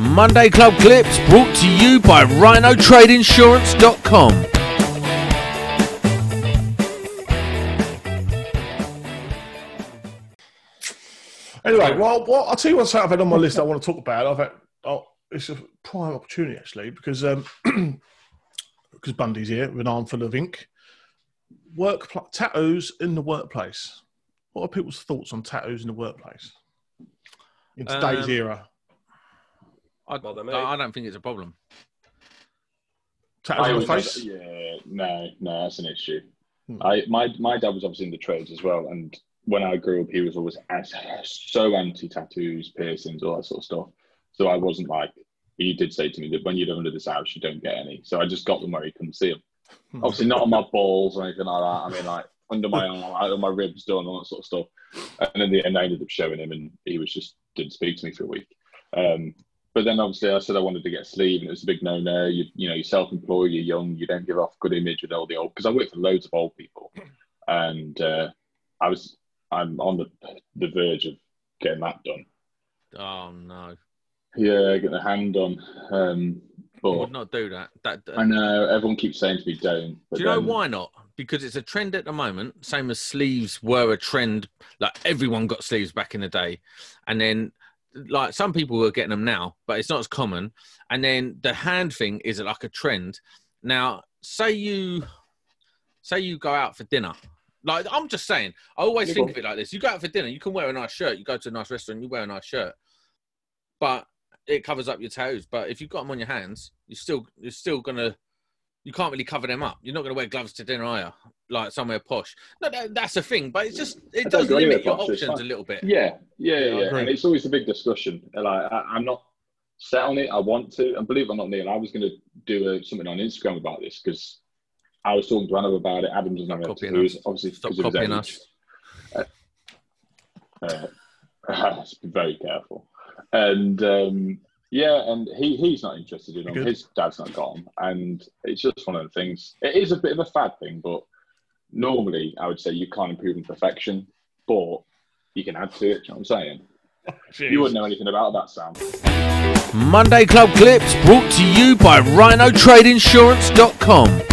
Monday Club Clips brought to you by RhinoTradeInsurance.com. Anyway, well, well, I'll tell you what's I've had on my list I want to talk about. I've had, oh, it's a prime opportunity actually because um, because Bundy's here with an arm full of ink. Work pl- tattoos in the workplace. What are people's thoughts on tattoos in the workplace in today's Um, era? I, Bother me. I don't think it's a problem. Tattoos on the would- face. Yeah, no, no, that's an issue. Hmm. I my my dad was obviously in the trades as well, and when I grew up, he was always as- so anti tattoos, piercings, all that sort of stuff. So I wasn't like he did say to me that when you live under this house, you don't get any. So I just got them where he couldn't see them. Hmm. Obviously, not on my balls or anything like that. I mean, like under my arm, out of my ribs, done all that sort of stuff. And in the end, I ended up showing him, and he was just didn't speak to me for a week. Um, but then obviously, I said I wanted to get a sleeve, and it was a big no-no. You, you know, you're self-employed, you're young, you don't give off good image with all the old. Because I work for loads of old people, and uh, I was I'm on the the verge of getting that done. Oh no, Yeah, getting the hand on. Um, I would not do that. That, that- I know everyone keeps saying to me, "Don't." But do you know then- why not? Because it's a trend at the moment. Same as sleeves were a trend. Like everyone got sleeves back in the day, and then like some people were getting them now, but it's not as common. And then the hand thing is like a trend. Now, say you say you go out for dinner. Like I'm just saying, I always Yeah, think go of it like this: you go out for dinner, you can wear a nice shirt. You go to a nice restaurant, you wear a nice shirt, but it covers up your toes. But if you've got them on your hands, you're still you're still gonna you can't really cover them up. You're not gonna wear gloves to dinner, are you? Like somewhere posh. No, that, that's a thing, but it's just it don't does limit your posh, options a little bit. Yeah, yeah, Yeah, yeah. And it's always a big discussion. Like I, I, I'm not set on it. I want to, and believe it or not, Neil, I was going to do a, something on Instagram about this because I was talking to Adam about it. Adam doesn't Stop have copying tattoos, us. obviously Stop because of his copying us. Uh, let's be very careful. And um, yeah, and he, he's not interested in them. His dad's not got them, and it's just one of the things. It is a bit of a fad thing, but normally I would say you can't improve in perfection, but you can add to it. You know what I'm saying? You wouldn't know anything about that, Sam. Monday Club Clips brought to you by RhinoTradeInsurance.com.